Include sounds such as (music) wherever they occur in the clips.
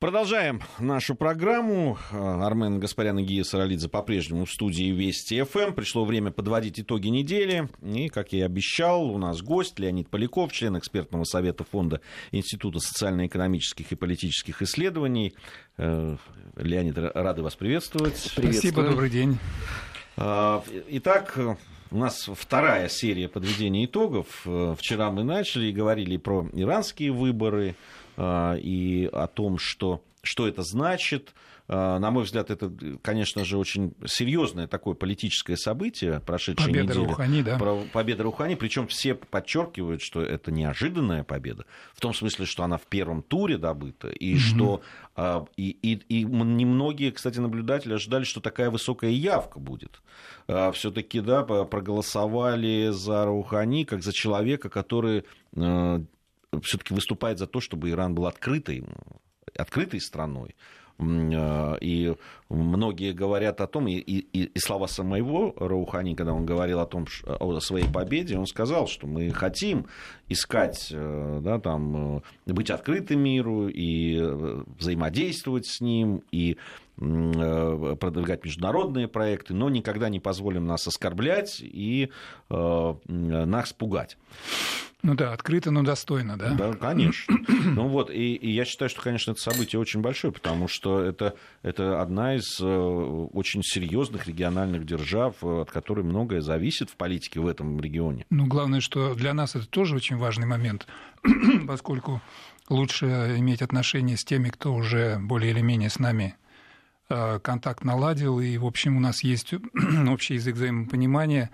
Продолжаем нашу программу. Армен Гаспарян и Гия Саралидзе по-прежнему в студии Вести ФМ. Пришло время подводить итоги недели. И, как я и обещал, у нас гость Леонид Поляков, член экспертного совета Фонда Института социально-экономических и политических исследований. Э, Леонид, рады вас приветствовать. Спасибо, добрый день. А, итак, у нас вторая серия подведения итогов. Э, вчера мы начали и говорили про иранские выборы, и о том, что, что это значит. А, на мой взгляд, это, конечно же, очень серьезное такое политическое событие прошедшей победа недели. Рухани, да? Победа Рухани, причем все подчеркивают, что это неожиданная победа, в том смысле, что она в первом туре добыта, и угу. что а, и, и, и немногие, кстати, наблюдатели ожидали, что такая высокая явка будет. Все-таки, да, проголосовали за Рухани как за человека, который все-таки выступает за то, чтобы Иран был открытой, открытой страной. Э, и многие говорят о том, и, и, и слова самого Раухани, когда он говорил о том, о своей победе, он сказал, что мы хотим искать, э, да, там, э, быть открыты миру и взаимодействовать с ним, и продвигать международные проекты, но никогда не позволим нас оскорблять и нас пугать. Ну да, открыто, но достойно, да? Да, конечно. (clears throat) ну вот, и, и я считаю, что, конечно, это событие очень большое, потому что это, это одна из э, очень серьезных региональных держав, э, от которой многое зависит в политике в этом регионе. Ну, главное, что для нас это тоже очень важный момент, (clears throat) поскольку лучше иметь отношения с теми, кто уже более или менее с нами э, контакт наладил, и, в общем, у нас есть (clears throat) общий язык взаимопонимания,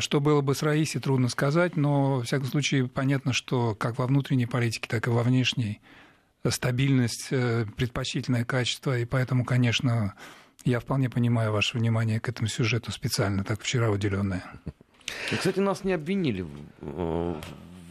что было бы с Раиси, трудно сказать, но, в всяком случае, понятно, что как во внутренней политике, так и во внешней стабильность, э, предпочтительное качество, и поэтому, конечно, я вполне понимаю ваше внимание к этому сюжету специально, так вчера уделенное. Кстати, нас не обвинили в,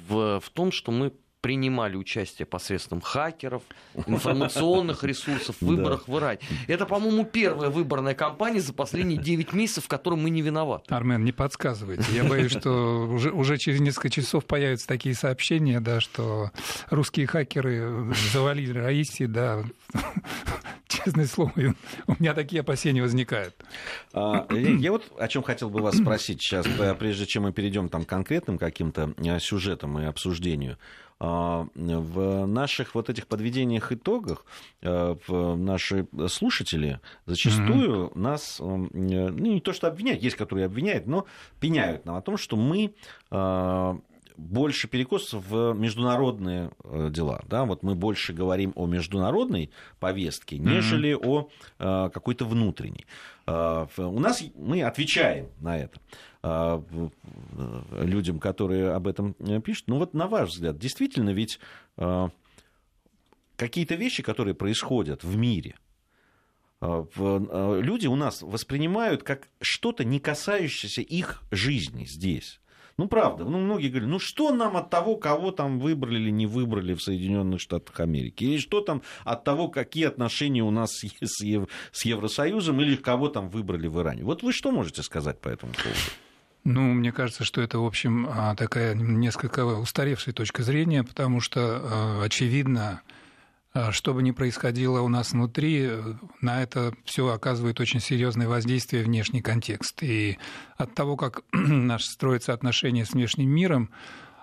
в, в том, что мы принимали участие посредством хакеров, информационных (laughs) ресурсов в выборах в Иране. Это, по-моему, первая выборная кампания за последние 9 месяцев, в которой мы не виноваты. Армен, не подсказывайте. Я боюсь, что уже, уже через несколько часов появятся такие сообщения, да, что русские хакеры завалили Раиси, да, (laughs) честное слово, у меня такие опасения возникают. А, я вот о чем хотел бы вас спросить сейчас, прежде чем мы перейдем там к конкретным каким-то э, сюжетам и обсуждению. А, в наших вот этих подведениях итогах э, наши слушатели зачастую mm-hmm. нас, э, ну, не то что обвиняют, есть, которые обвиняют, но пеняют нам о том, что мы больше перекос в международные э, дела. Да? Вот мы больше говорим о международной повестке, нежели mm-hmm. о э, какой-то внутренней. Э, у нас мы отвечаем на это людям, которые об этом пишут. Ну вот на ваш взгляд, действительно ведь какие-то вещи, которые происходят в мире, люди у нас воспринимают как что-то, не касающееся их жизни здесь. Ну, правда. Ну, многие говорят, ну, что нам от того, кого там выбрали или не выбрали в Соединенных Штатах Америки? Или что там от того, какие отношения у нас с, Ев... с Евросоюзом, или кого там выбрали в Иране? Вот вы что можете сказать по этому поводу? Ну, мне кажется, что это, в общем, а, такая несколько устаревшая точка зрения, потому что, а, очевидно, что бы ни происходило у нас внутри, на это все оказывает очень серьезное воздействие внешний контекст. И от того, как (clears throat) наши строятся отношения с внешним миром,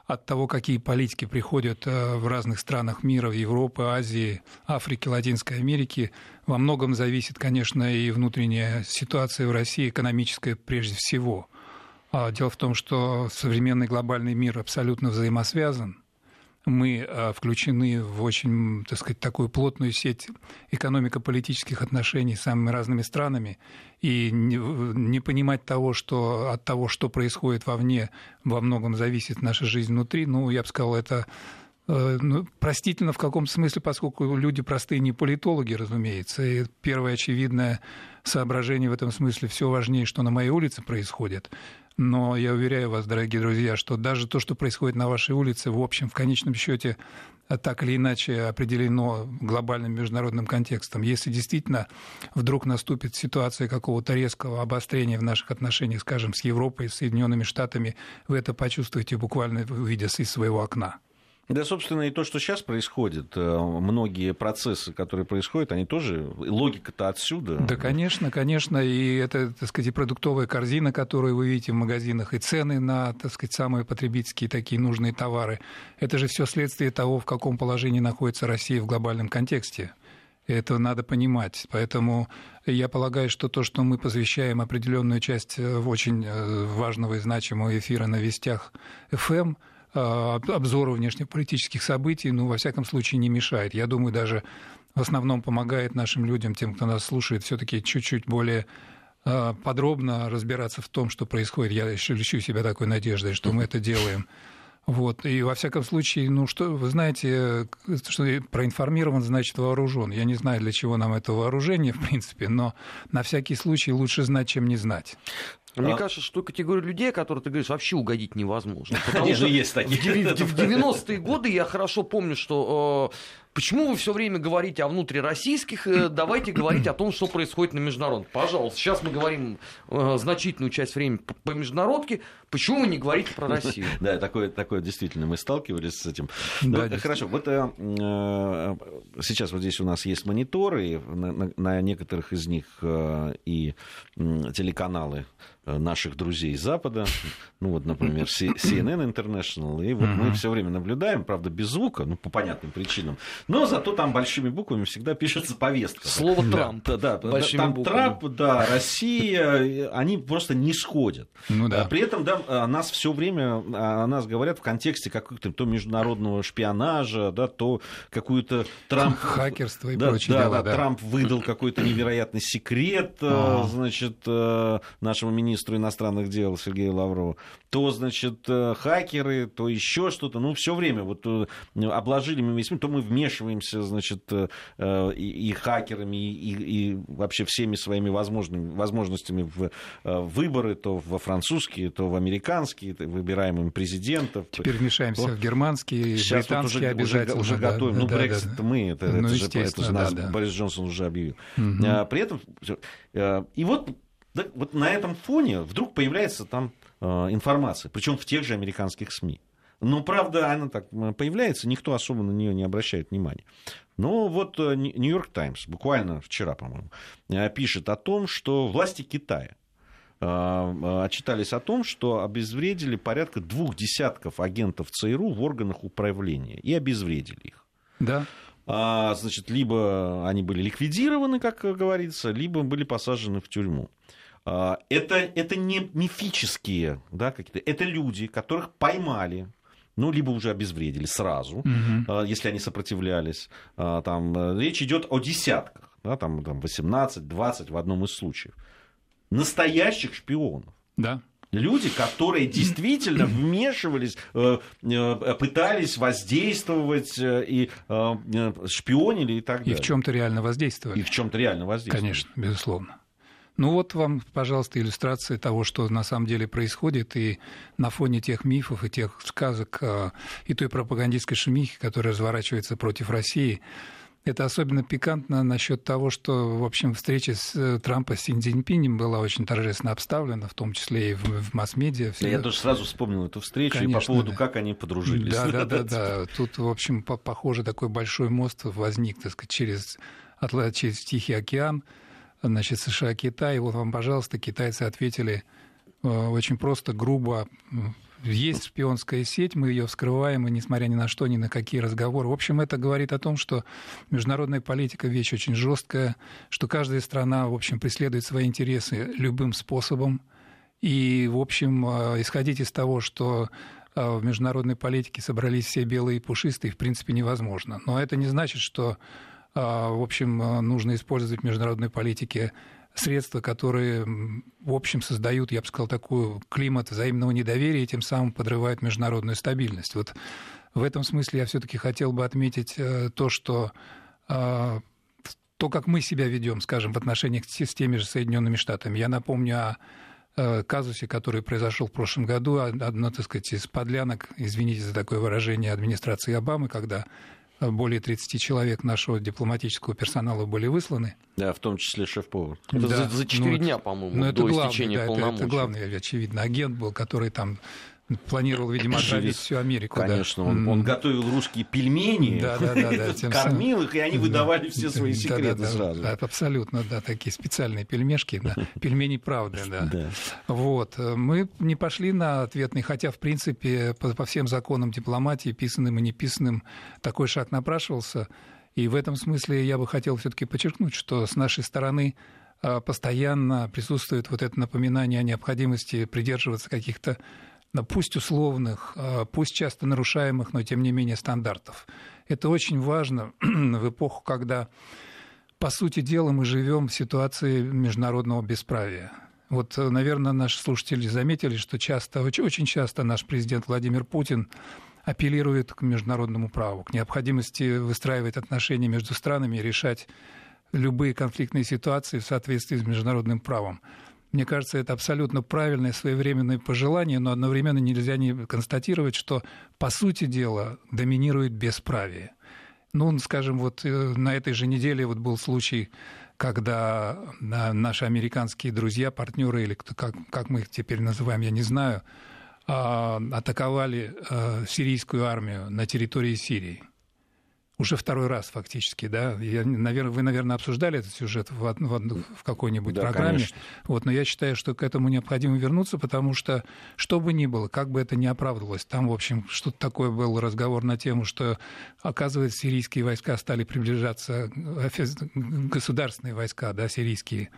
от того, какие политики приходят э, в разных странах мира, в Европе, Азии, Африке, Латинской Америке, во многом зависит, конечно, и внутренняя ситуация в России, экономическая прежде всего. А дело в том, что современный глобальный мир абсолютно взаимосвязан – мы а, включены в очень, так сказать, такую плотную сеть экономико-политических отношений с самыми разными странами, и не, понимать того, что от того, что происходит вовне, во многом зависит наша жизнь внутри, ну, я бы сказал, это э, ну, простительно в каком смысле, поскольку люди простые не политологи, разумеется. И первое очевидное соображение в этом смысле все важнее, что на моей улице происходит. Но я уверяю вас, дорогие друзья, что даже то, что происходит на вашей улице, в общем, в конечном счете, так или иначе определено глобальным международным контекстом. Если действительно вдруг наступит ситуация какого-то резкого обострения в наших отношениях, скажем, с Европой, с Соединенными Штатами, вы это почувствуете буквально, увидя из своего окна. Да, собственно, и то, что сейчас происходит, э, многие процессы, которые происходят, они тоже, логика-то отсюда. Да, конечно, конечно, и это, так сказать, и продуктовая корзина, которую вы видите в магазинах, и цены на, так сказать, самые потребительские такие нужные товары. Это же все следствие того, в каком положении находится Россия в глобальном контексте. Это надо понимать. Поэтому я полагаю, что то, что мы посвящаем определенную часть э, очень э, важного и значимого эфира на вестях ФМ, обзору внешнеполитических событий, ну, во всяком случае, не мешает. Я думаю, даже в основном помогает нашим людям, тем, кто нас слушает, все-таки чуть-чуть более э, подробно разбираться в том, что происходит. Я еще лечу себя такой надеждой, что мы это делаем. Вот. И во всяком случае, ну что, вы знаете, что проинформирован, значит вооружен. Я не знаю, для чего нам это вооружение, в принципе, но на всякий случай лучше знать, чем не знать. Мне а... кажется, что категорию людей, которые ты говоришь, вообще угодить невозможно. (laughs) Потому что есть такие. В 90-е годы я хорошо помню, что э, Почему вы все время говорите о внутрироссийских? Э, давайте говорить о том, что происходит на международном. Пожалуйста, сейчас мы говорим э, значительную часть времени по международке. Почему вы не говорите про Россию? (laughs) Да, такое, такое действительно, мы сталкивались с этим. Да, ну, хорошо, вот э, э, сейчас вот здесь у нас есть мониторы, на, на, на некоторых из них э, и телеканалы наших друзей Запада, ну вот, например, CNN International, (laughs) и вот мы все время наблюдаем, правда, без звука, ну, по понятным причинам, но зато там большими буквами всегда пишется повестка. Слово Трамп. Да, да, там буквами. Трамп, да, Россия, они просто не сходят. Ну, да. При этом, да, нас все время, о нас говорят в контексте какого-то то международного шпионажа, да, то какую-то Трамп... (laughs) Хакерство и да, прочие да, дела, да, Трамп выдал какой-то невероятный секрет, а. значит, э, нашему министру иностранных дел Сергею Лаврову. То, значит, э, хакеры, то еще что-то. Ну, все время вот э, обложили мы весь мир, то мы вмешиваемся значит, э, и, и хакерами, и, и вообще всеми своими возможными, возможностями в выборы, то во французские, то в американские, выбираем им президентов. Теперь вмешаемся то... в германские, Сейчас британские вот уже, обязательно. Уже, уже да, готовим. Да, ну, да, Брексит да, мы, это, ну, это, же, это же нас да, Борис Джонсон уже объявил. Угу. При этом, и вот, вот на этом фоне вдруг появляется там информация, причем в тех же американских СМИ. Но, правда, она так появляется, никто особо на нее не обращает внимания. Но вот э, Нью-Йорк Таймс, буквально вчера, по-моему, э, пишет о том, что власти Китая э, отчитались о том, что обезвредили порядка двух десятков агентов ЦРУ в органах управления и обезвредили их. Да. А, значит, либо они были ликвидированы, как говорится, либо были посажены в тюрьму. А, это, это не мифические да, какие-то, это люди, которых поймали ну, либо уже обезвредили сразу, угу. если они сопротивлялись. А, там, э, речь идет о десятках, да, там, там 18-20 в одном из случаев. Настоящих шпионов. Да. Люди, которые действительно (clears throat) вмешивались, э, пытались воздействовать и шпионили и так далее. И в чем-то реально воздействовали. И в чем-то реально воздействовали. Конечно, безусловно. Ну вот вам, пожалуйста, иллюстрация того, что на самом деле происходит, и на фоне тех мифов и тех сказок, а, и той пропагандистской шумихи, которая разворачивается против России, это особенно пикантно насчет того, что, в общем, встреча с э, Трампа с Си Цзиньпинем была очень торжественно обставлена, в том числе и в, в масс-медиа. Я тоже сразу вспомнил эту встречу Конечно, и по поводу, да. как они подружились. Да, да, (laughs) да, да. Тут, в общем, похоже, такой большой мост возник, так сказать, через, через Тихий океан значит, США, Китай. И вот вам, пожалуйста, китайцы ответили э, очень просто, грубо. Есть шпионская сеть, мы ее вскрываем, и несмотря ни на что, ни на какие разговоры. В общем, это говорит о том, что международная политика вещь очень жесткая, что каждая страна, в общем, преследует свои интересы любым способом. И, в общем, э, исходить из того, что э, в международной политике собрались все белые и пушистые, в принципе, невозможно. Но это не значит, что в общем, а, нужно использовать в международной политике средства, которые, в общем, создают, я бы сказал, такой климат взаимного недоверия и тем самым подрывают международную стабильность. Вот в этом смысле я все-таки хотел бы отметить э, то, что а, то, как мы себя ведем, скажем, в отношениях с теми же Соединенными Штатами. Я напомню о э, казусе, который произошел в прошлом году, одно, так сказать, из подлянок, извините за такое выражение, администрации Обамы, когда более 30 человек нашего дипломатического персонала были высланы. Да, в том числе шеф-повар. Это да. за, за 4 ну, дня, по-моему, ну, до главный, истечения да, полномочий. Это, это главный, очевидно, агент был, который там планировал, видимо, отравить всю Америку. Конечно, да. он, он готовил русские пельмени, да, да, да, да, тем кормил их, и они выдавали все свои секреты да, да, сразу. Да, абсолютно, да, такие специальные пельмешки, да, пельмени правды, да. да. Вот, мы не пошли на ответный, хотя, в принципе, по, по всем законам дипломатии, писанным и неписанным, такой шаг напрашивался. И в этом смысле я бы хотел все-таки подчеркнуть, что с нашей стороны а, постоянно присутствует вот это напоминание о необходимости придерживаться каких-то пусть условных, а, пусть часто нарушаемых, но тем не менее стандартов. Это очень важно (clears throat) в эпоху, когда, по сути дела, мы живем в ситуации международного бесправия. Вот, наверное, наши слушатели заметили, что часто, очень часто наш президент Владимир Путин апеллирует к международному праву, к необходимости выстраивать отношения между странами и решать любые конфликтные ситуации в соответствии с международным правом. Мне кажется, это абсолютно правильное своевременное пожелание, но одновременно нельзя не констатировать, что, по сути дела, доминирует бесправие. Ну, скажем, вот э, на этой же неделе вот был случай, когда наши американские друзья, партнеры, или кто, как, как мы их теперь называем, я не знаю, а, атаковали э, сирийскую армию на территории Сирии уже второй раз фактически, да. Я, наверное, вы, наверное, обсуждали этот сюжет в, в, в какой-нибудь да, программе. Конечно. Вот, но я считаю, что к этому необходимо вернуться, потому что что бы ни было, как бы это ни оправдывалось, там, в общем, что-то такое был разговор на тему, что, оказывается, сирийские войска стали приближаться, государственные войска, да, сирийские,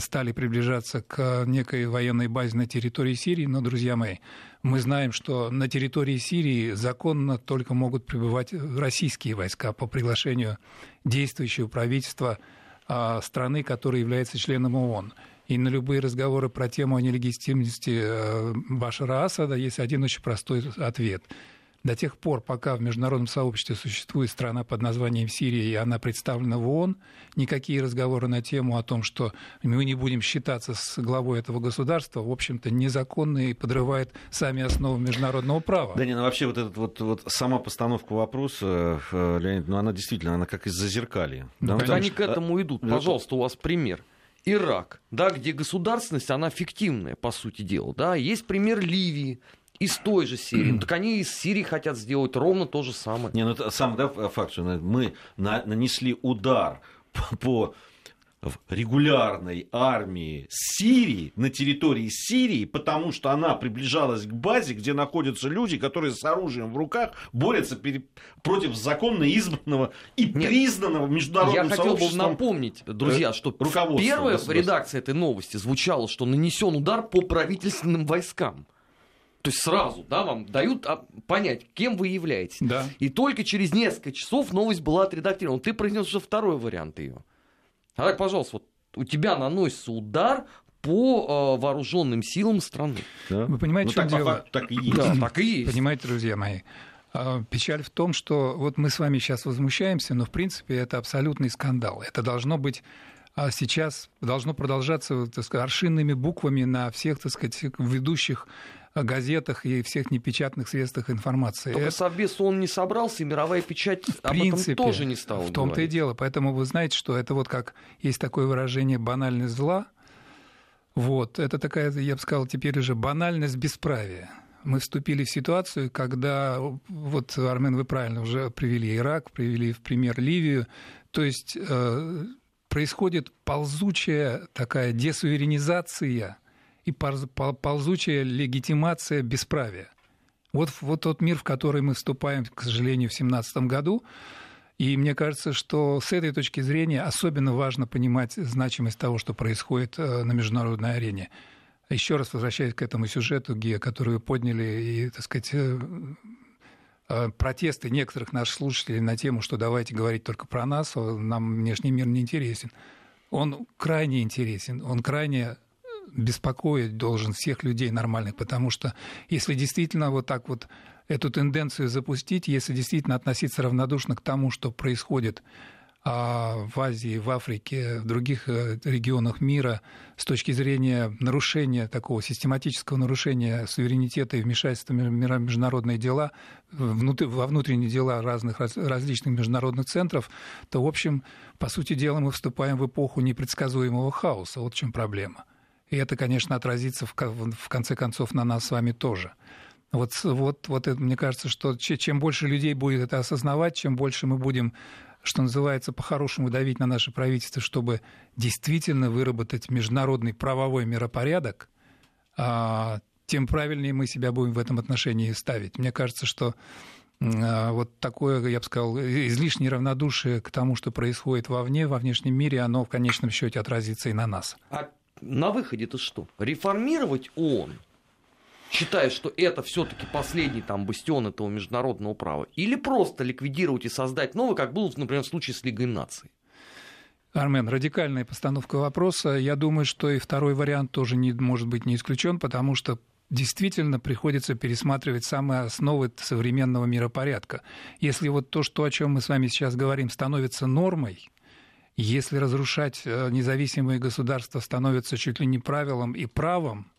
стали приближаться к некой военной базе на территории Сирии. Но, друзья мои, мы знаем, что на территории Сирии законно только могут пребывать российские войска по приглашению действующего правительства а, страны, которая является членом ООН. И на любые разговоры про тему о нелегитимности э, Башара Асада есть один очень простой ответ – до тех пор, пока в международном сообществе существует страна под названием Сирия, и она представлена в ООН, никакие разговоры на тему о том, что мы не будем считаться с главой этого государства, в общем-то, незаконны и подрывает сами основы международного права. Да не, ну вообще вот, этот, вот, вот сама постановка вопроса, э, Леонид, ну она действительно, она как из зазеркалья. Да, ну, они к этому идут. Пожалуйста, у вас пример. Ирак, да, где государственность, она фиктивная, по сути дела. Да. Есть пример Ливии, из той же Сирии. (clears throat) так они из Сирии хотят сделать ровно то же самое. Не, ну это сам да, факт, что мы нанесли удар (laughs) по регулярной армии Сирии на территории Сирии, потому что она приближалась к базе, где находятся люди, которые с оружием в руках борются против законно избранного и Нет, признанного международным Я хотел бы напомнить, друзья, что первая редакция этой новости звучала, что нанесен удар по правительственным войскам. То есть сразу, да, вам дают а, понять, кем вы являетесь. Да. И только через несколько часов новость была отредактирована. Ты произнес уже второй вариант ее. А так, пожалуйста, вот у тебя наносится удар по э, вооруженным силам страны. Да. Вы понимаете, ну, что так, дело? Так и есть. Да, так и есть. Понимаете, друзья мои, а, Печаль в том, что вот мы с вами сейчас возмущаемся, но в принципе это абсолютный скандал. Это должно быть а сейчас должно продолжаться так сказать, аршинными буквами на всех так сказать, ведущих газетах и всех непечатных средствах информации. Только это... Совбез он не собрался, и мировая печать в об принципе, этом тоже не стала В том-то и дело. Поэтому вы знаете, что это вот как есть такое выражение «банальность зла». Вот, это такая, я бы сказал, теперь уже банальность бесправия. Мы вступили в ситуацию, когда, вот, Армен, вы правильно уже привели Ирак, привели в пример Ливию, то есть э, происходит ползучая такая десуверенизация и ползучая легитимация бесправия. Вот, вот тот мир, в который мы вступаем, к сожалению, в 2017 году. И мне кажется, что с этой точки зрения особенно важно понимать значимость того, что происходит э, на международной арене. Еще раз возвращаясь к этому сюжету, Гия, который вы подняли, и, так сказать, э, э, протесты некоторых наших слушателей на тему, что давайте говорить только про нас, нам внешний мир не интересен. Он крайне интересен, он крайне беспокоить должен всех людей нормальных, потому что если действительно вот так вот эту тенденцию запустить, если действительно относиться равнодушно к тому, что происходит а в Азии, в Африке, в других э, регионах мира с точки зрения нарушения такого систематического нарушения суверенитета и вмешательства в международные дела, во внутренние дела разных различных международных центров, то, в общем, по сути дела, мы вступаем в эпоху непредсказуемого хаоса. Вот в чем проблема. И это, конечно, отразится в конце концов на нас с вами тоже. Вот, вот, вот это, мне кажется, что чем больше людей будет это осознавать, чем больше мы будем, что называется, по-хорошему давить на наше правительство, чтобы действительно выработать международный правовой миропорядок, а, тем правильнее мы себя будем в этом отношении ставить. Мне кажется, что а, вот такое, я бы сказал, излишнее равнодушие к тому, что происходит вовне, во внешнем мире, оно в конечном счете отразится и на нас. А на выходе-то что? Реформировать ООН? считает, что это все-таки последний там бастион этого международного права, или просто ликвидировать и создать новый, как было, например, в случае с Лигой наций? Армен, радикальная постановка вопроса. Я думаю, что и второй вариант тоже не, может быть не исключен, потому что действительно приходится пересматривать самые основы современного миропорядка. Если вот то, что, о чем мы с вами сейчас говорим, становится нормой, если разрушать э, независимые государства становится чуть ли не правилом и правом,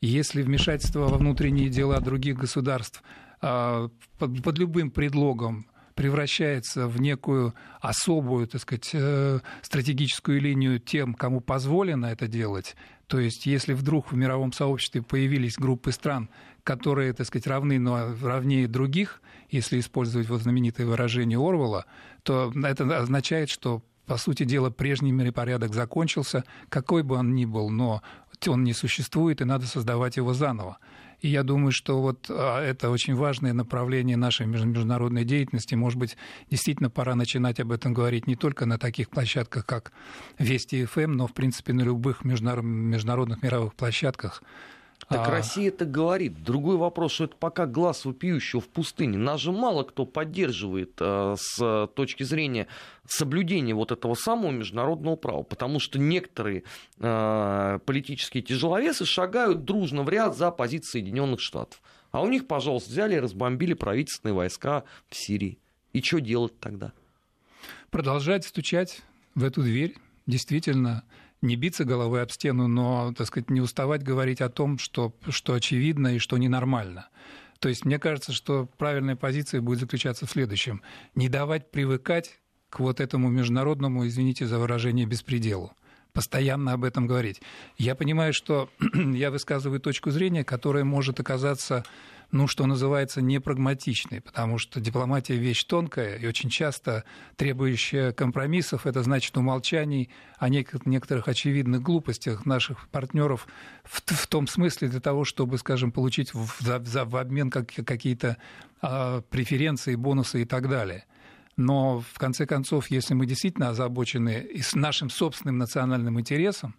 если вмешательство во внутренние дела других государств а, под, под любым предлогом превращается в некую особую, так сказать, э, стратегическую линию тем, кому позволено это делать, то есть если вдруг в мировом сообществе появились группы стран, которые, так сказать, равны, но равнее других, если использовать вот знаменитое выражение Орвала, то это означает, что по сути дела, прежний миропорядок закончился, какой бы он ни был, но он не существует, и надо создавать его заново. И я думаю, что вот а, это очень важное направление нашей международной деятельности. Может быть, действительно пора начинать об этом говорить не только на таких площадках, как Вести ФМ, но, в принципе, на любых международных мировых площадках, так а... Россия это говорит. Другой вопрос, что это пока глаз вопиющего в пустыне. Нас же мало кто поддерживает э, с точки зрения соблюдения вот этого самого международного права, потому что некоторые э, политические тяжеловесы шагают дружно в ряд за позицией Соединенных Штатов. А у них, пожалуйста, взяли и разбомбили правительственные войска в Сирии. И что делать тогда? Продолжать стучать в эту дверь. Действительно, не биться головой об стену, но, так сказать, не уставать говорить о том, что, что очевидно и что ненормально. То есть мне кажется, что правильная позиция будет заключаться в следующем. Не давать привыкать к вот этому международному, извините за выражение, беспределу. Постоянно об этом говорить. Я понимаю, что (clears throat) я высказываю точку зрения, которая может оказаться ну, что называется, непрагматичной, потому что дипломатия вещь тонкая и очень часто требующая компромиссов. Это значит умолчаний о некоторых очевидных глупостях наших партнеров в, в том смысле для того, чтобы, скажем, получить в, за, за, в обмен как, какие-то а, преференции, бонусы и так далее. Но, в конце концов, если мы действительно озабочены и с нашим собственным национальным интересом,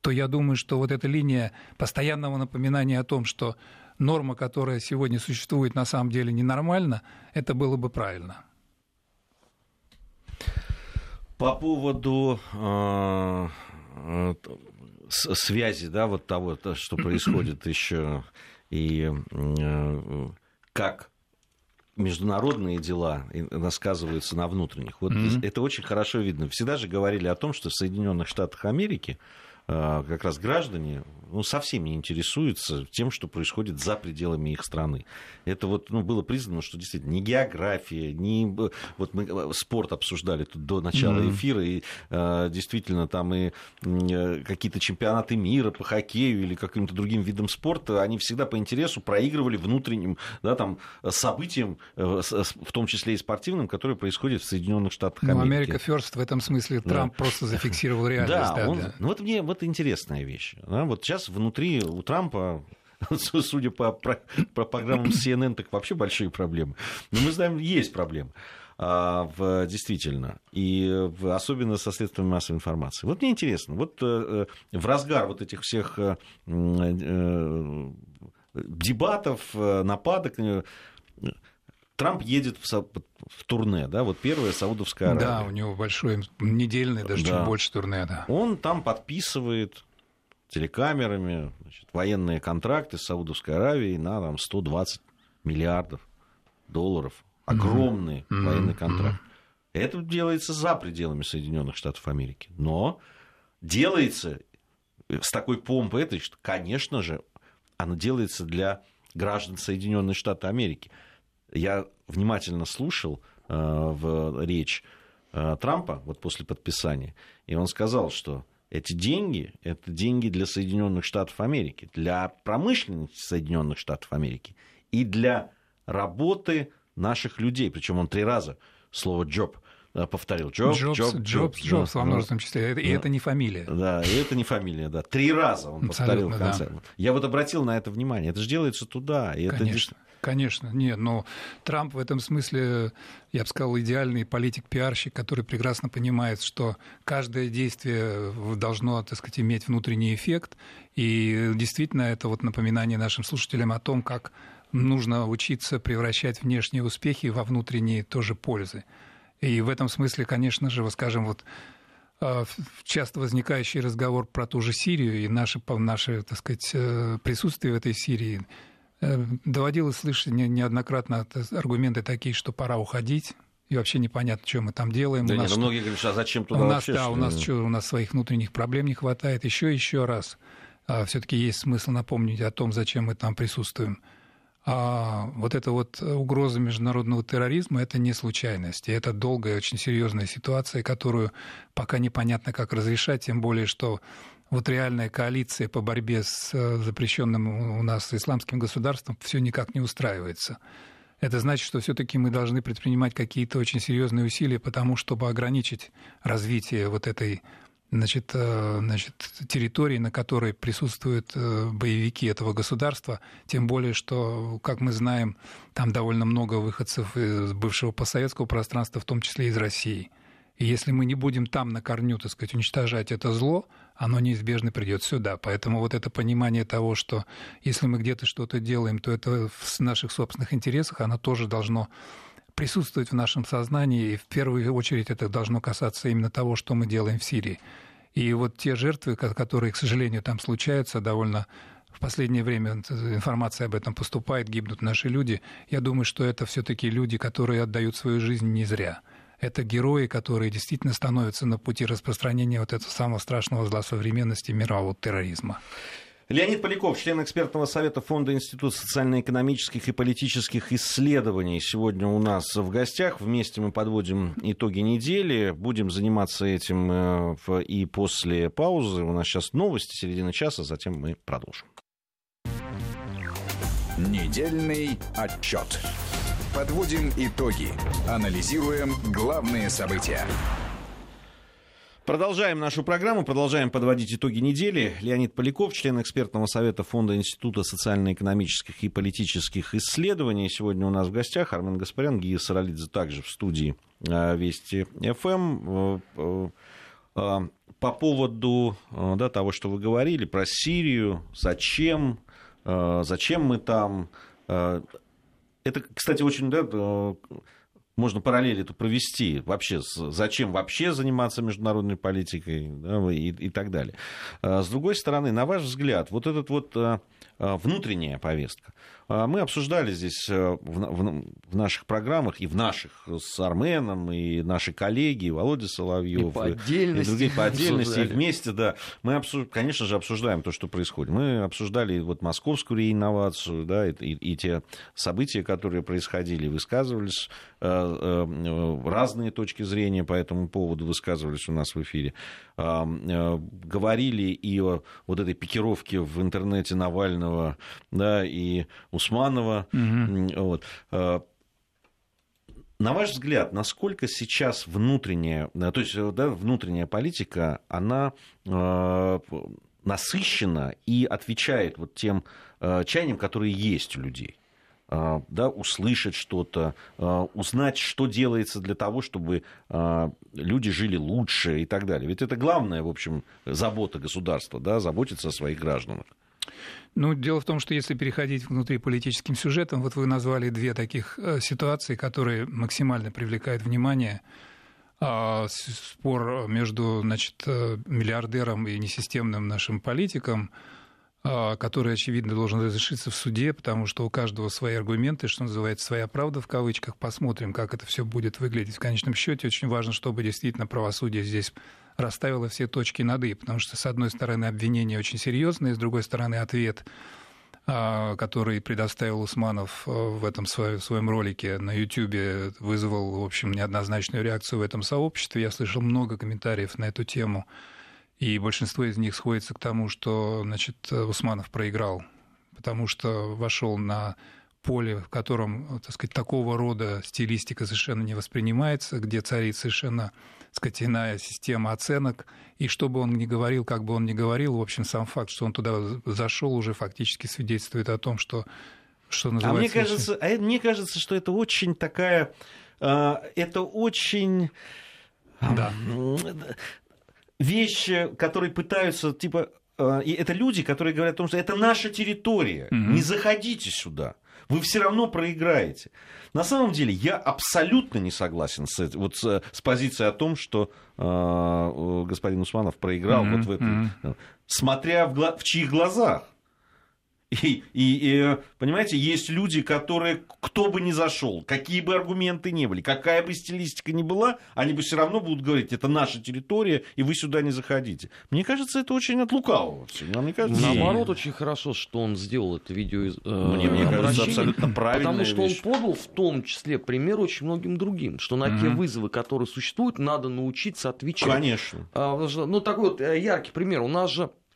то я думаю, что вот эта линия постоянного напоминания о том, что норма, которая сегодня существует, на самом деле ненормальна, это было бы правильно. По поводу э, э, связи, да, вот того, то, что (clears throat) происходит еще, и э, как международные дела сказываются на внутренних. Вот mm-hmm. это очень хорошо видно. Всегда же говорили о том, что в Соединенных Штатах Америки как раз граждане ну, совсем не интересуются тем, что происходит за пределами их страны. Это вот ну, было признано, что действительно ни география, ни... Вот мы э, спорт обсуждали тут до начала mm-hmm. эфира, и э, действительно там и э, какие-то чемпионаты мира по хоккею или каким-то другим видам спорта, они всегда по интересу проигрывали внутренним да, там, событиям, э, в том числе и спортивным, которые происходят в Соединенных Штатах ну, Америки. Ну, Америка first в этом смысле Трамп да. просто зафиксировал (laughs) реальность. Да, да, он, да. Ну, вот мне вот интересная вещь. Да? Вот сейчас внутри у Трампа (laughs) судя по, по программам CNN, так вообще большие проблемы. Но мы знаем, есть проблемы а, в, действительно, и в, особенно со средствами массовой информации. Вот мне интересно, вот э, в разгар вот этих всех э, э, дебатов, нападок, Трамп едет в, в турне, да, вот первая Саудовская Аравия. Да, у него большой недельный, даже да. чуть больше турне, да. Он там подписывает телекамерами значит, военные контракты с Саудовской Аравией на там, 120 миллиардов долларов. Огромный mm-hmm. военный контракт. Mm-hmm. Это делается за пределами Соединенных Штатов Америки. Но делается с такой помпой, это, конечно же, оно делается для граждан Соединенных Штатов Америки. Я внимательно слушал э, в речь э, Трампа вот после подписания, и он сказал, что Эти деньги – это деньги для Соединенных Штатов Америки, для промышленности Соединенных Штатов Америки и для работы наших людей. Причем он три раза слово «job» повторил. Джоб, Джобс, Джобс, Джобс, во множественном числе. И это не фамилия. Да, и это не фамилия, да. Три раза он повторил в конце. Да. Я вот обратил на это внимание. Это же делается туда. И Конечно. Это... Конечно, нет, но Трамп в этом смысле, я бы сказал, идеальный политик-пиарщик, который прекрасно понимает, что каждое действие должно, так сказать, иметь внутренний эффект, и действительно это вот напоминание нашим слушателям о том, как нужно учиться превращать внешние успехи во внутренние тоже пользы. И в этом смысле, конечно же, вот скажем, вот а, часто возникающий разговор про ту же Сирию и наше, наше так сказать, э, присутствие в этой Сирии, доводилось слышать неоднократно аргументы такие, что пора уходить, и вообще непонятно, что мы там делаем. Да у нет, нас, ну, многие говорят, а зачем туда у нас, вообще? Да, что? у нас что, у нас своих внутренних проблем не хватает. Еще еще раз, а, все-таки есть смысл напомнить о том, зачем мы там присутствуем. А вот эта вот угроза международного терроризма – это не случайность. И это долгая, очень серьезная ситуация, которую пока непонятно, как разрешать, тем более, что вот реальная коалиция по борьбе с э, запрещенным у нас исламским государством все никак не устраивается. Это значит, что все-таки мы должны предпринимать какие-то очень серьезные усилия по тому, чтобы ограничить развитие вот этой значит, э, значит, территории, на которой присутствуют э, боевики этого государства, тем более, что, как мы знаем, там довольно много выходцев из бывшего постсоветского пространства, в том числе из России. И если мы не будем там на корню, так сказать, уничтожать это зло, оно неизбежно придет сюда. Поэтому вот это понимание того, что если мы где-то что-то делаем, то это в наших собственных интересах, оно тоже должно присутствовать в нашем сознании, и в первую очередь это должно касаться именно того, что мы делаем в Сирии. И вот те жертвы, которые, к сожалению, там случаются, довольно в последнее время информация об этом поступает, гибнут наши люди. Я думаю, что это все-таки люди, которые отдают свою жизнь не зря. Это герои, которые действительно становятся на пути распространения вот этого самого страшного зла современности мирового терроризма. Леонид Поляков, член экспертного совета Фонда Института социально-экономических и политических исследований, сегодня у нас в гостях. Вместе мы подводим итоги недели. Будем заниматься этим э, и после паузы. У нас сейчас новости, середина часа, затем мы продолжим. Недельный отчет. Подводим итоги. Анализируем главные события. Продолжаем нашу программу, продолжаем подводить итоги недели. Леонид Поляков, член экспертного совета Фонда Института социально-экономических и политических исследований. Сегодня у нас в гостях Армен Гаспарян, Гия Саралидзе также в студии э, Вести ФМ. Эм. Э, э, по поводу да, того, что вы говорили про Сирию, зачем, зачем мы там. Это, кстати, очень да, можно параллель эту провести вообще, зачем вообще заниматься международной политикой да, и, и так далее. А с другой стороны, на ваш взгляд, вот этот вот а, а, внутренняя повестка, мы обсуждали здесь в, наших программах, и в наших с Арменом, и наши коллеги, Володя Соловьев, и, по (laughs) отдельности, и другие по отдельности, и вместе, да. Мы, обсуж... конечно же, обсуждаем то, что происходит. Мы обсуждали вот московскую реинновацию, да, и, и, и те события, которые происходили, высказывались э, разные точки зрения по этому поводу, высказывались у нас в эфире. Говорили и о вот этой пикировке в интернете Навального, да, и Усманова. Угу. Вот. На ваш взгляд, насколько сейчас внутренняя, э, то есть э, да, внутренняя политика, она э, насыщена и отвечает вот тем э, чаяниям, которые есть у людей? Э, да, услышать что-то, э, узнать, что делается для того, чтобы люди жили лучше и так далее. Ведь это главная, в общем, забота государства, да, заботиться о своих гражданах. Ну, дело в том, что если переходить к внутриполитическим сюжетам, вот вы назвали две таких э, ситуации, которые максимально привлекают внимание. А, спор между значит, э, миллиардером и несистемным нашим политиком, а, который, очевидно, должен разрешиться в суде, потому что у каждого свои аргументы, что называется, своя правда в кавычках. Посмотрим, как это все будет выглядеть в конечном счете. Очень важно, чтобы действительно правосудие здесь расставила все точки над «и», потому что, с одной стороны, обвинение очень серьезное, с другой стороны, ответ а, который предоставил Усманов а, в этом своем, своем ролике на YouTube, вызвал, в общем, неоднозначную реакцию в этом сообществе. Я слышал много комментариев на эту тему. И большинство из них сходится к тому, что значит, Усманов проиграл, потому что вошел на поле, в котором так сказать, такого рода стилистика совершенно не воспринимается, где царит совершенно так сказать, иная система оценок. И что бы он ни говорил, как бы он ни говорил, в общем, сам факт, что он туда зашел, уже фактически свидетельствует о том, что, что называется... А мне кажется, а мне кажется, что это очень такая... А, это очень... Да вещи, которые пытаются, типа, э, и это люди, которые говорят о том, что это наша территория, mm-hmm. не заходите сюда, вы все равно проиграете. На самом деле я абсолютно не согласен с, вот с, с позицией о том, что э, господин Усманов проиграл mm-hmm. вот в этом, mm-hmm. смотря в, в чьих глазах. И, и, и, понимаете, есть люди, которые, кто бы ни зашел, какие бы аргументы ни были, какая бы стилистика ни была, они бы все равно будут говорить, это наша территория, и вы сюда не заходите. Мне кажется, это очень от лукавого. Мне кажется, Наоборот, очень хорошо, что он сделал это видео э, Мне, мне кажется, абсолютно правильно. Потому что вещь. он подал в том числе пример очень многим другим, что на mm-hmm. те вызовы, которые существуют, надо научиться отвечать. Конечно. А, ну, такой вот э, яркий пример. У нас же Э,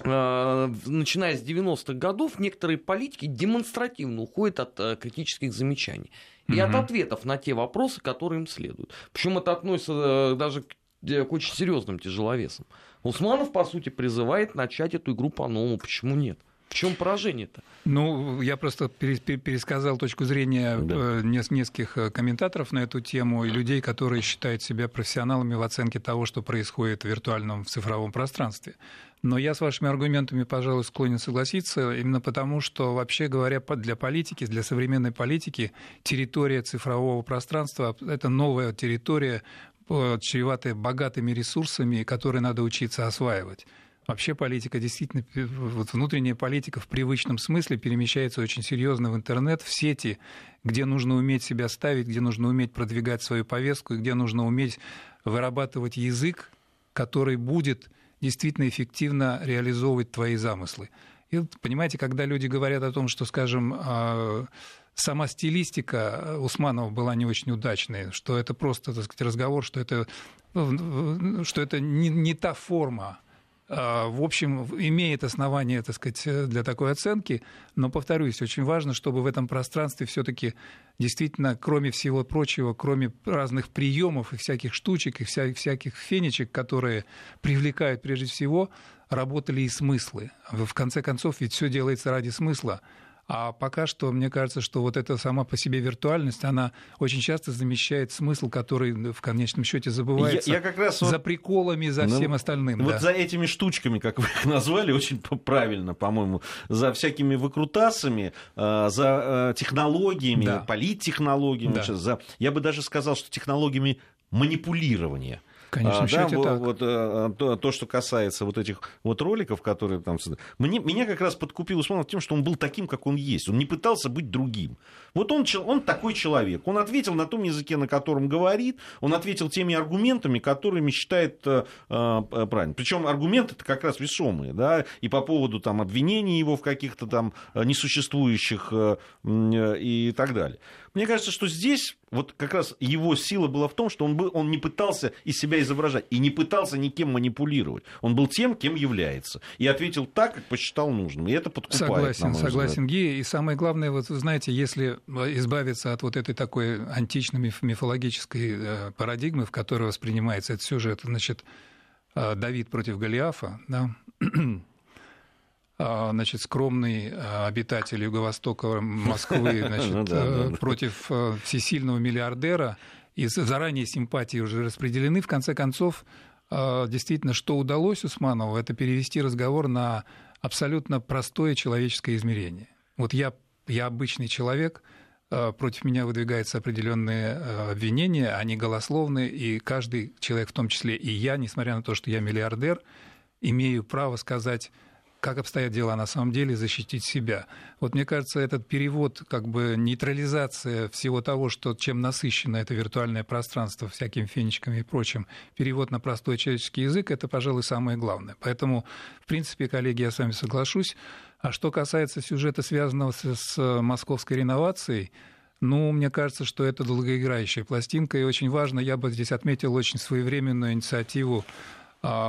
начиная с 90-х годов, некоторые политики демонстративно уходят от э, критических замечаний и угу. от ответов на те вопросы, которые им следуют. Причем это относится э, даже к, к очень серьезным тяжеловесам. Усманов, по сути, призывает начать эту игру по-новому. Почему нет? В чем поражение-то? Ну, я просто пересказал точку зрения да. нескольких комментаторов на эту тему и людей, которые считают себя профессионалами в оценке того, что происходит в виртуальном в цифровом пространстве. Но я с вашими аргументами, пожалуй, склонен согласиться, именно потому, что, вообще говоря, для политики, для современной политики, территория цифрового пространства – это новая территория, э, чреватая богатыми ресурсами, которые надо учиться осваивать. Вообще политика действительно, вот внутренняя политика в привычном смысле перемещается очень серьезно в интернет, в сети, где нужно уметь себя ставить, где нужно уметь продвигать свою повестку, где нужно уметь вырабатывать язык, который будет действительно эффективно реализовывать твои замыслы. И понимаете, когда люди говорят о том, что, скажем, а, сама стилистика Усманова была не очень удачной, что это просто, так сказать, разговор, что это, что это не, не та форма, в общем, имеет основание, так сказать, для такой оценки, но, повторюсь, очень важно, чтобы в этом пространстве все-таки действительно, кроме всего прочего, кроме разных приемов и всяких штучек, и вся, всяких фенечек, которые привлекают прежде всего, работали и смыслы. В конце концов, ведь все делается ради смысла. А пока что, мне кажется, что вот эта сама по себе виртуальность, она очень часто замещает смысл, который в конечном счете забывается я, я как раз за вот, приколами, за ну, всем остальным. Вот да. за этими штучками, как вы (laughs) их назвали, очень правильно, по-моему, за всякими выкрутасами, э, за э, технологиями, да. политтехнологиями, да. за, я бы даже сказал, что технологиями манипулирования конечном а, да, так. Вот, э, то, то, что касается вот этих вот роликов, которые там... Мне, меня как раз подкупил Усманов тем, что он был таким, как он есть. Он не пытался быть другим. Вот он, он такой человек. Он ответил на том языке, на котором говорит. Он ответил теми аргументами, которыми считает э, э, правильно. Причем аргументы это как раз весомые. Да? И по поводу там, обвинений его в каких-то там несуществующих э, э, и так далее. Мне кажется, что здесь вот как раз его сила была в том, что он, был, он не пытался из себя изображать и не пытался никем манипулировать. Он был тем, кем является. И ответил так, как посчитал нужным. И это подкупает, Согласен, согласен, Ги. И самое главное, вот знаете, если избавиться от вот этой такой античной мифологической э, парадигмы, в которой воспринимается этот сюжет, значит, э, Давид против Голиафа, да, а, (clears throat) значит, скромный а, обитатель юго-востока Москвы (laughs) значит, ну против э, всесильного миллиардера, и заранее симпатии уже распределены. В конце концов, а, действительно, что удалось Усманову, это перевести разговор на абсолютно простое человеческое измерение. Вот я, я обычный человек, против меня выдвигаются определенные обвинения, они голословные, и каждый человек, в том числе и я, несмотря на то, что я миллиардер, имею право сказать как обстоят дела на самом деле, защитить себя. Вот мне кажется, этот перевод, как бы нейтрализация всего того, что, чем насыщено это виртуальное пространство всякими фенечками и прочим, перевод на простой человеческий язык, это, пожалуй, самое главное. Поэтому, в принципе, коллеги, я с вами соглашусь. А что касается сюжета, связанного с, московской реновацией, ну, мне кажется, что это долгоиграющая пластинка, и очень важно, я бы здесь отметил очень своевременную инициативу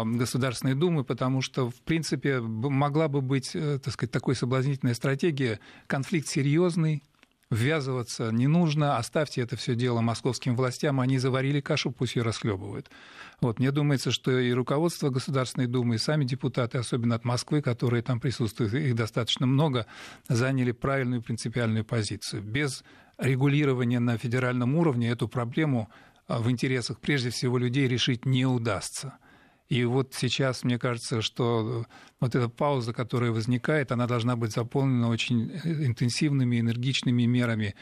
Государственной Думы, потому что, в принципе, могла бы быть, так сказать, такой соблазнительная стратегия. Конфликт серьезный, ввязываться не нужно, оставьте это все дело московским властям, они заварили кашу, пусть ее расхлебывают. Вот, мне думается, что и руководство Государственной Думы, и сами депутаты, особенно от Москвы, которые там присутствуют, их достаточно много, заняли правильную принципиальную позицию. Без регулирования на федеральном уровне эту проблему а, в интересах прежде всего людей решить не удастся. И вот сейчас, мне кажется, что вот эта пауза, которая возникает, она должна быть заполнена очень интенсивными, энергичными мерами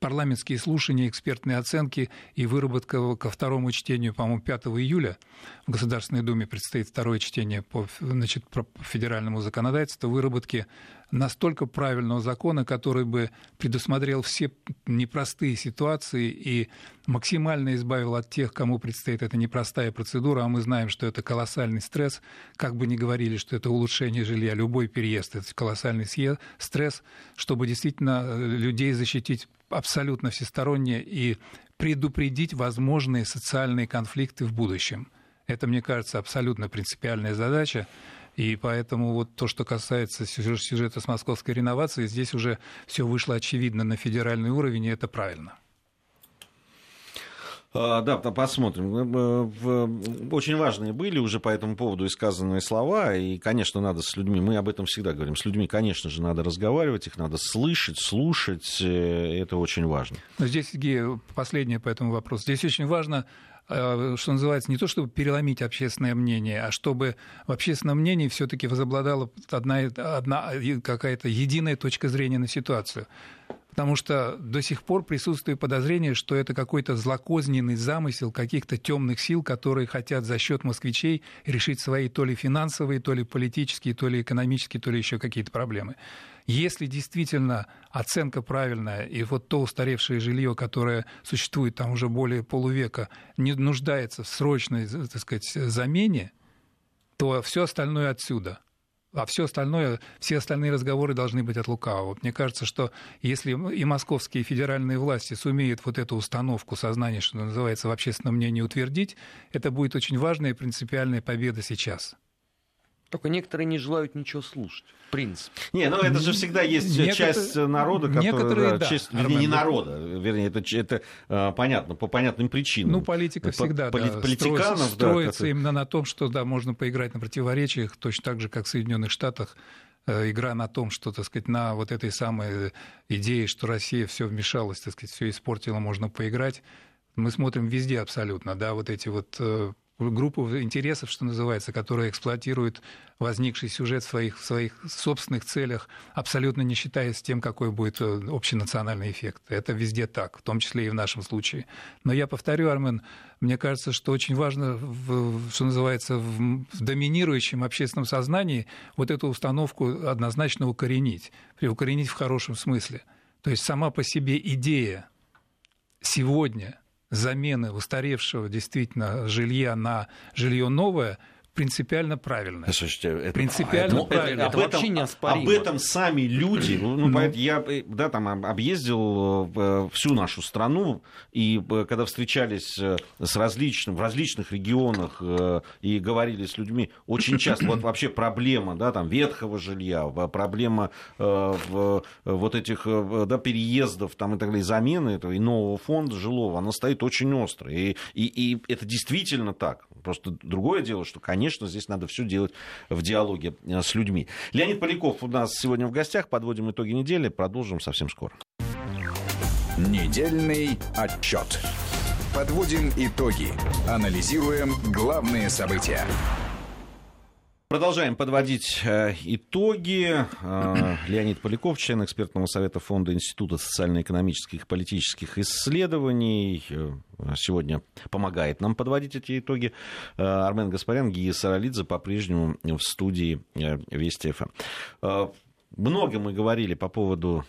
парламентские слушания, экспертные оценки и выработка ко второму чтению, по-моему, 5 июля. В Государственной Думе предстоит второе чтение по, значит, по федеральному законодательству, выработки настолько правильного закона, который бы предусмотрел все непростые ситуации и максимально избавил от тех, кому предстоит эта непростая процедура, а мы знаем, что это колоссальный стресс, как бы ни говорили, что это улучшение жилья, любой переезд, это колоссальный стресс, чтобы действительно э, людей защитить абсолютно всесторонне и предупредить возможные социальные конфликты в будущем. Это, мне кажется, абсолютно принципиальная задача. И поэтому вот то, что касается сюжета с московской реновацией, здесь уже все вышло очевидно на федеральный уровень, и это правильно. А, да, посмотрим. Э, очень важные были уже по этому поводу и слова, и, конечно, надо с людьми, мы об этом всегда говорим, с людьми, конечно же, надо разговаривать, их надо слышать, слушать, э, это очень важно. Но здесь, Сергей, последнее по этому вопросу. Здесь очень важно э, что называется, не то чтобы переломить общественное мнение, а чтобы в общественном мнении все-таки возобладала одна, одна какая-то единая точка зрения на ситуацию потому что до сих пор присутствует подозрение, что это какой-то злокозненный замысел каких-то темных сил, которые хотят за счет москвичей решить свои то ли финансовые, то ли политические, то ли экономические, то ли еще какие-то проблемы. Если действительно оценка правильная, и вот то устаревшее жилье, которое существует там уже более полувека, не нуждается в срочной, так сказать, замене, то все остальное отсюда – а все остальное, все остальные разговоры должны быть от лукавого. Мне кажется, что если и московские федеральные власти сумеют вот эту установку сознания, что называется, в общественном мнении утвердить, это будет очень важная и принципиальная победа сейчас. Только некоторые не желают ничего слушать, в принципе. Не, ну это же всегда есть Некотор... часть народа, которая... Некоторые, да, часть, вернее, не народа, вернее, это, это а, понятно, по понятным причинам. Ну, политика всегда, по, да, политиканов, строится, да, строится как... именно на том, что, да, можно поиграть на противоречиях, точно так же, как в Соединенных Штатах, э, игра на том, что, так сказать, на вот этой самой идее, что Россия все вмешалась, так сказать, все испортила, можно поиграть. Мы смотрим везде абсолютно, да, вот эти вот э, группу интересов, что называется, которая эксплуатирует возникший сюжет в своих, в своих собственных целях, абсолютно не считаясь тем, какой будет э, общенациональный эффект. Это везде так, в том числе и в нашем случае. Но я повторю, Армен, мне кажется, что очень важно, в, что называется, в, доминирующем общественном сознании вот эту установку однозначно укоренить, укоренить в хорошем смысле. То есть сама по себе идея сегодня – замены устаревшего действительно жилья на жилье новое – принципиально правильно. Слушайте, это, принципиально это, правильно. Это, это вообще этом, неоспоримо. Об этом сами люди, ну, ну, ну, я да, там объездил э, всю нашу страну, и э, когда встречались э, с различным, в различных регионах и говорили с людьми, очень часто вот вообще проблема да, там, ветхого жилья, проблема вот этих да, переездов там, и так далее, замены этого и нового фонда жилого, она стоит очень остро. И, и, и это действительно так. Просто другое дело, что, конечно, здесь надо все делать в диалоге э, с людьми. Леонид Поляков у нас сегодня в гостях. Подводим итоги недели. Продолжим совсем скоро. Недельный отчет. Подводим итоги. Анализируем главные события. Продолжаем подводить э, итоги. Э, Леонид Поляков, член экспертного совета Фонда Института социально-экономических и политических исследований, э, сегодня помогает нам подводить эти итоги. Армен Гаспарян, Гия Саралидзе по-прежнему в студии Вести ФМ. Много мы говорили по поводу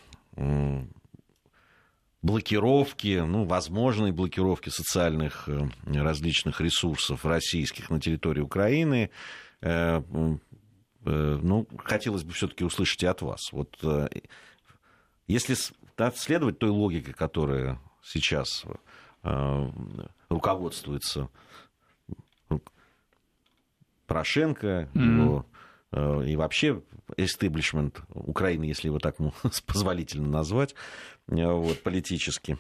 блокировки, ну, возможной блокировки социальных различных ресурсов российских на территории Украины. Э, э, ну, хотелось бы все-таки услышать и от вас. Вот э, если да, следовать той логике, которая сейчас руководствуется Порошенко, mm-hmm. его и вообще эстеблишмент Украины, если его так (laughs) позволительно назвать, вот, политически.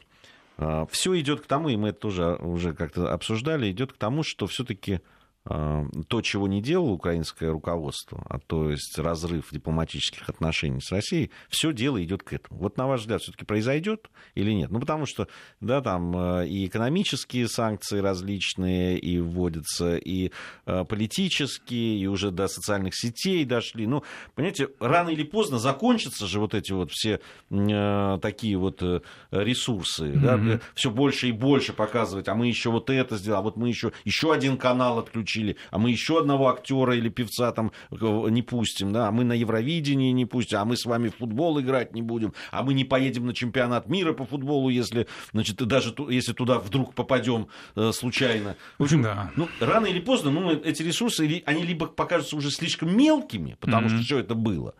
Все идет к тому, и мы это тоже уже как-то обсуждали, идет к тому, что все-таки то, чего не делало украинское руководство, а то есть разрыв дипломатических отношений с Россией, все дело идет к этому. Вот на ваш взгляд, все-таки произойдет или нет? Ну, потому что, да, там э, и экономические санкции различные, и вводятся, и э, политические, и уже до социальных сетей дошли. Ну, понимаете, рано или поздно закончатся же вот эти вот все э, такие вот ресурсы, mm-hmm. да, все больше и больше показывать, а мы еще вот это сделали, а вот мы еще, еще один канал отключили исключили, а мы еще одного актера или певца там не пустим, да, а мы на Евровидении не пустим, а мы с вами в футбол играть не будем, а мы не поедем на чемпионат мира по футболу, если, значит, даже если туда вдруг попадем э, случайно. В общем, да. ну, рано или поздно, ну, эти ресурсы, они либо покажутся уже слишком мелкими, потому mm-hmm. что что это было,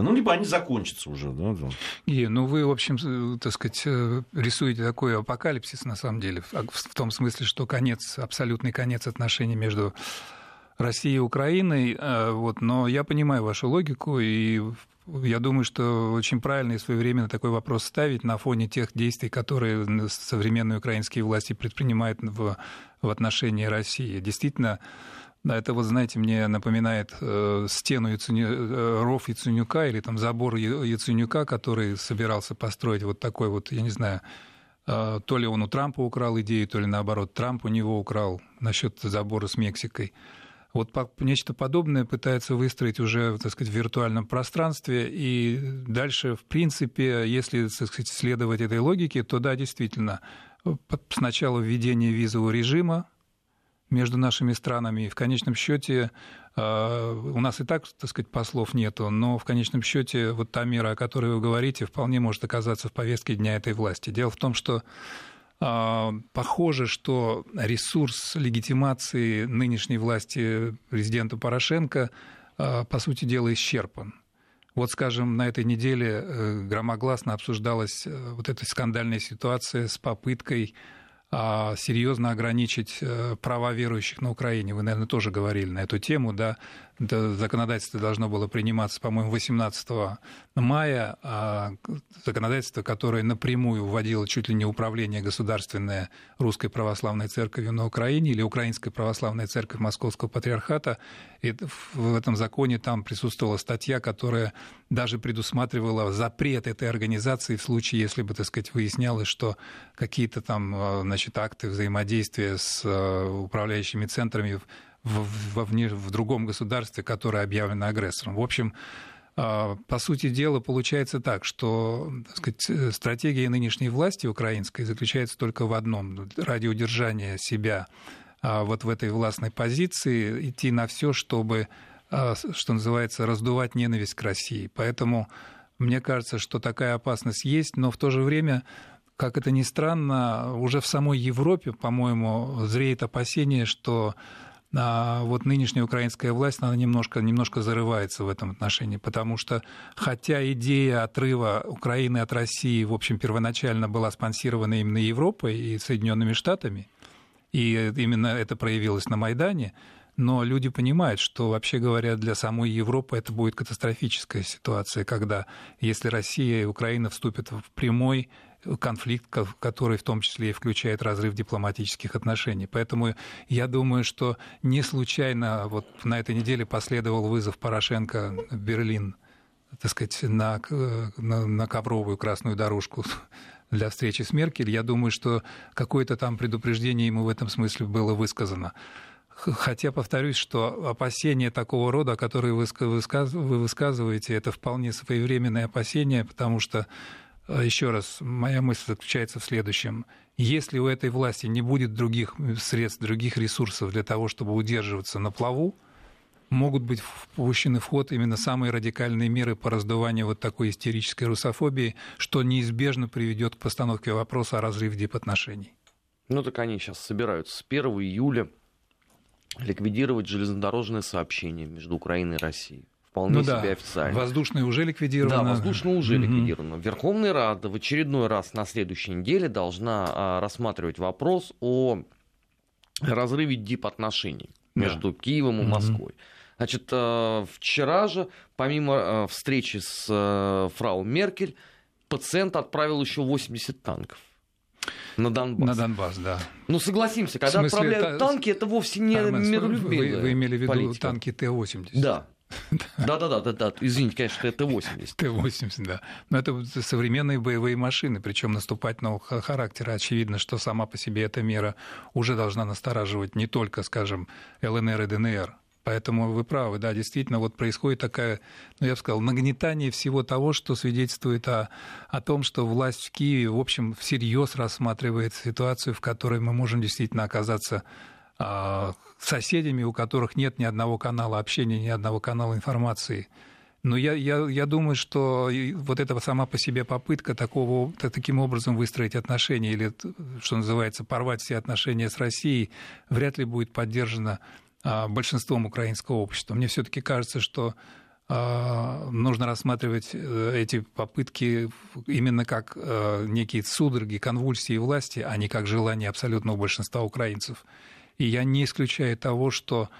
ну, либо они закончатся уже. Да? И, ну, вы, в общем, так сказать, э, рисуете такой апокалипсис, на самом деле, в том смысле, что конец, абсолютный конец отношений между Россией и Украиной. Э, вот, но я понимаю вашу логику, и я думаю, что очень правильно и своевременно такой вопрос ставить на фоне тех действий, которые современные украинские власти предпринимают в, в отношении России. Действительно, да, это вот, знаете, мне напоминает э, стену Яценю, э, ров Яценюка или там забор Яценюка, который собирался построить вот такой вот, я не знаю, э, то ли он у Трампа украл идею, то ли наоборот Трамп у него украл насчет забора с Мексикой. Вот нечто подобное пытается выстроить уже, так сказать, в виртуальном пространстве. И дальше, в принципе, если, так сказать, следовать этой логике, то да, действительно, сначала введение визового режима, между нашими странами. И в конечном счете а, у нас и так, так сказать, послов нету, но в конечном счете вот та мера, о которой вы говорите, вполне может оказаться в повестке дня этой власти. Дело в том, что а, похоже, что ресурс легитимации нынешней власти президента Порошенко, а, по сути дела, исчерпан. Вот, скажем, на этой неделе э, громогласно обсуждалась э, вот эта скандальная ситуация с попыткой серьезно ограничить э, права верующих на Украине. Вы, наверное, тоже говорили на эту тему, да, законодательство должно было приниматься, по-моему, 18 мая, а законодательство, которое напрямую вводило чуть ли не управление государственное Русской Православной Церковью на Украине или Украинской Православной Церковь Московского Патриархата. И в этом законе там присутствовала статья, которая даже предусматривала запрет этой организации в случае, если бы, так сказать, выяснялось, что какие-то там а, значит, акты взаимодействия с а, управляющими центрами в, в, в другом государстве, которое объявлено агрессором. В общем, а, по сути дела, получается так, что так сказать, стратегия нынешней власти украинской заключается только в одном – ради удержания себя а, вот в этой властной позиции, идти на все, чтобы, а, что называется, раздувать ненависть к России. Поэтому мне кажется, что такая опасность есть, но в то же время как это ни странно, уже в самой Европе, по-моему, зреет опасение, что а вот нынешняя украинская власть, она немножко, немножко зарывается в этом отношении, потому что хотя идея отрыва Украины от России, в общем, первоначально была спонсирована именно Европой и Соединенными Штатами, и именно это проявилось на Майдане, но люди понимают, что, вообще говоря, для самой Европы это будет катастрофическая ситуация, когда, если Россия и Украина вступят в прямой конфликт, который в том числе и включает разрыв дипломатических отношений. Поэтому я думаю, что не случайно вот на этой неделе последовал вызов Порошенко в Берлин, так сказать, на, на, на ковровую красную дорожку для встречи с Меркель. Я думаю, что какое-то там предупреждение ему в этом смысле было высказано. Хотя повторюсь, что опасения такого рода, которые вы высказываете, это вполне своевременные опасения, потому что еще раз, моя мысль заключается в следующем. Если у этой власти не будет других средств, других ресурсов для того, чтобы удерживаться на плаву, могут быть впущены в ход именно самые радикальные меры по раздуванию вот такой истерической русофобии, что неизбежно приведет к постановке вопроса о разрыве дипотношений. Ну так они сейчас собираются с 1 июля ликвидировать железнодорожное сообщение между Украиной и Россией вполне ну, себе да. официально. Воздушное уже ликвидировано. Да, воздушное уже угу. ликвидировано. Верховная Рада в очередной раз на следующей неделе должна а, рассматривать вопрос о разрыве дипотношений между да. Киевом и Москвой. Значит, э, вчера же, помимо э, встречи с э, фрау Меркель, пациент отправил еще 80 танков. На Донбасс. На Донбасс, да. Ну, согласимся, когда смысле, отправляют та... танки, это вовсе не Армен, миролюбивая вы, вы имели в виду политика. танки Т-80? Да. (laughs) Да, да, да. Извините, конечно, это Т-80. Т-80, да. Но это современные боевые машины, причем наступательного характера. Очевидно, что сама по себе эта мера уже должна настораживать не только, скажем, ЛНР и ДНР, Поэтому вы правы, да, действительно, вот происходит такая, ну, я бы сказал, нагнетание всего того, что свидетельствует о, о том, что власть в Киеве, в общем, всерьез рассматривает ситуацию, в которой мы можем действительно оказаться соседями, у которых нет ни одного канала общения, ни одного канала информации. Но я, я, я думаю, что вот эта сама по себе попытка такого, таким образом выстроить отношения или, что называется, порвать все отношения с Россией, вряд ли будет поддержана а, большинством украинского общества. Мне все-таки кажется, что а, нужно рассматривать э, эти попытки именно как э, некие судороги, конвульсии власти, а не как желание абсолютного большинства украинцев. И я не исключаю того, что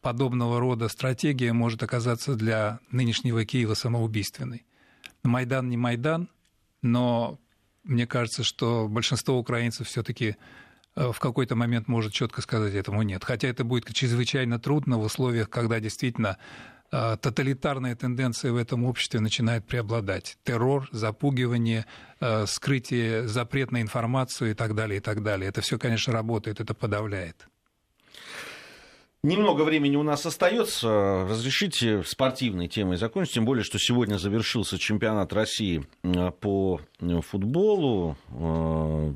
подобного рода стратегия может оказаться для нынешнего Киева самоубийственной. Майдан не Майдан, но мне кажется, что большинство украинцев все-таки Э, в какой-то момент может четко сказать этому нет. Хотя это будет чрезвычайно трудно в условиях, когда действительно э, тоталитарная тенденция в этом обществе начинает преобладать. Террор, запугивание, э, скрытие запретной информации и так далее, и так далее. Это все, конечно, работает, это подавляет. Немного времени у нас остается. Разрешите спортивной темой закончить, тем более, что сегодня завершился чемпионат России по футболу. Э,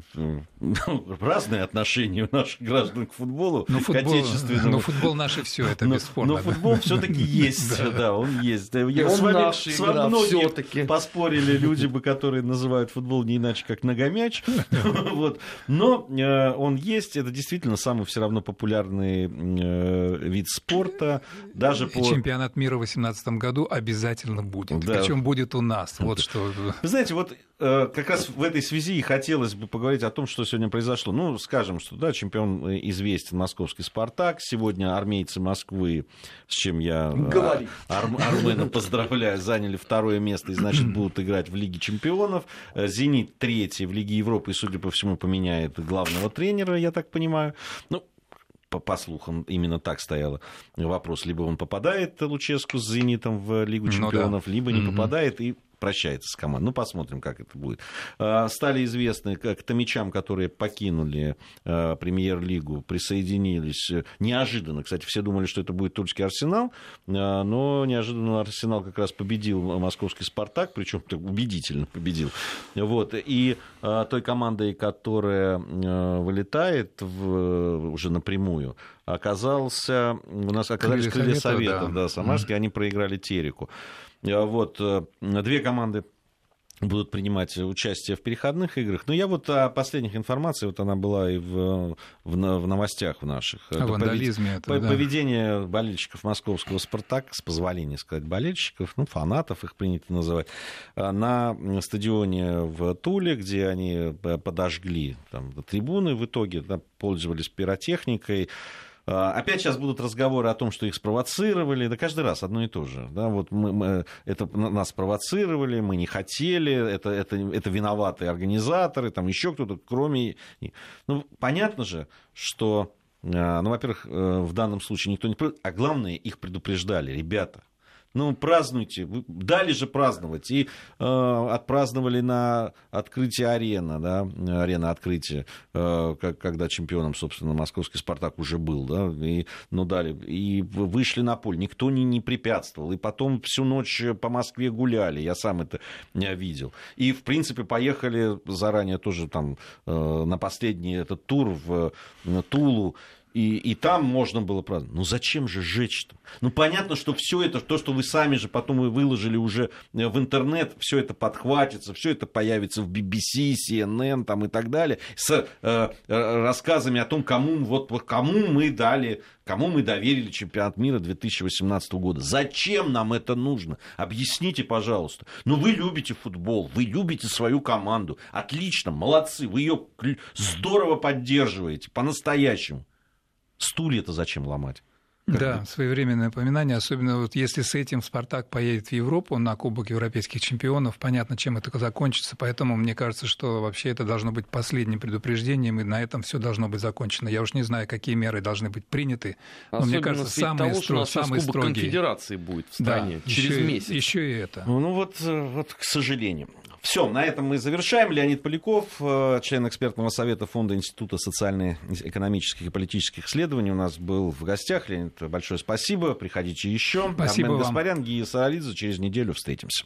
(laughs) разные отношения у наших граждан к футболу, но футбол, к отечественному. Но футбол наше все, это но, бесспорно. Но футбол все-таки (laughs) есть, да, он есть. Я с вами, многие поспорили люди, бы, которые называют футбол не иначе, как ногомяч. (laughs) Но э, он есть, это действительно самый все равно популярный э, вид спорта. Даже по... Чемпионат мира в 2018 году обязательно будет. Да. Причем будет у нас. Вот что. Вы знаете, вот Э, как раз в этой связи и хотелось бы поговорить о том, что сегодня произошло. Ну, скажем, что да, чемпион э, известен московский «Спартак». Сегодня армейцы Москвы, с чем я э, Говори. Ар- Армена поздравляю, заняли второе место и, значит, будут играть в Лиге чемпионов. «Зенит» третий в Лиге Европы и, судя по всему, поменяет главного тренера, я так понимаю. Ну, по, по слухам, именно так стояло вопрос. Либо он попадает, Луческу, с «Зенитом» в Лигу чемпионов, ну, да. либо не угу. попадает. И прощается с командой. Ну, посмотрим, как это будет. А, стали известны как томичам, которые покинули а, премьер-лигу, присоединились неожиданно. Кстати, все думали, что это будет тульский арсенал, а, но неожиданно арсенал как раз победил московский Спартак, причем убедительно победил. Вот. И той командой, которая вылетает в, уже напрямую, оказался, у нас оказались крылья Совета, да, да Самарские, mm-hmm. они проиграли Тереку. Э, вот, э, две команды будут принимать участие в переходных играх. Но я вот о последних информации, вот она была и в, в, в новостях в наших. О это вандализме. Повед... это, Поведение да. болельщиков московского «Спартака», с позволения сказать болельщиков, ну, фанатов их принято называть, э, на стадионе в Туле, где они подожгли там, трибуны в итоге, да, пользовались пиротехникой, а, опять сейчас будут разговоры о том, что их спровоцировали. Да каждый раз одно и то же. Да, вот мы, мы, это нас спровоцировали, мы не хотели, это, это, это виноватые организаторы, там еще кто-то, кроме... Ну, понятно же, что а, ну, во-первых, э, в данном случае никто не... А главное, их предупреждали. Ребята, ну, празднуйте. Дали же праздновать. И э, отпраздновали на открытии арены, да, арена открытия, э, когда чемпионом, собственно, московский «Спартак» уже был, да, и, ну, дали. И вышли на поле. Никто не, не препятствовал. И потом всю ночь по Москве гуляли. Я сам это не видел. И, в принципе, поехали заранее тоже там э, на последний этот тур в Тулу и, и там можно было праздновать. Ну зачем же жечь-то? Ну понятно, что все это, то, что вы сами же потом и выложили уже э, в интернет, все это подхватится, все это появится в BBC, CNN там, и так далее, с э, э, рассказами о том, кому, вот, кому мы дали, кому мы доверили чемпионат мира 2018 года. Зачем нам это нужно? Объясните, пожалуйста. Ну вы любите футбол, вы любите свою команду. Отлично, молодцы, вы ее здорово поддерживаете, по-настоящему. Стулья-то зачем ломать? Да, своевременное напоминание, особенно вот если с этим «Спартак» поедет в Европу на Кубок Европейских чемпионов, понятно, чем это закончится, поэтому мне кажется, что вообще это должно быть последним предупреждением, и на этом все должно быть закончено. Я уж не знаю, какие меры должны быть приняты, но Особенно мне кажется, самые, того, стро... что самые Кубок строгие. конфедерации будет в стране да, через еще, месяц. Еще и это. Ну вот, э, вот, к сожалению. Все, на этом мы завершаем. Леонид Поляков, э, член экспертного совета Фонда Института социально-экономических и политических исследований, у нас был в гостях. Леонид, большое спасибо. Приходите еще. Спасибо Армен вам. Гаспарян, Гия Саралидзе. Через неделю встретимся.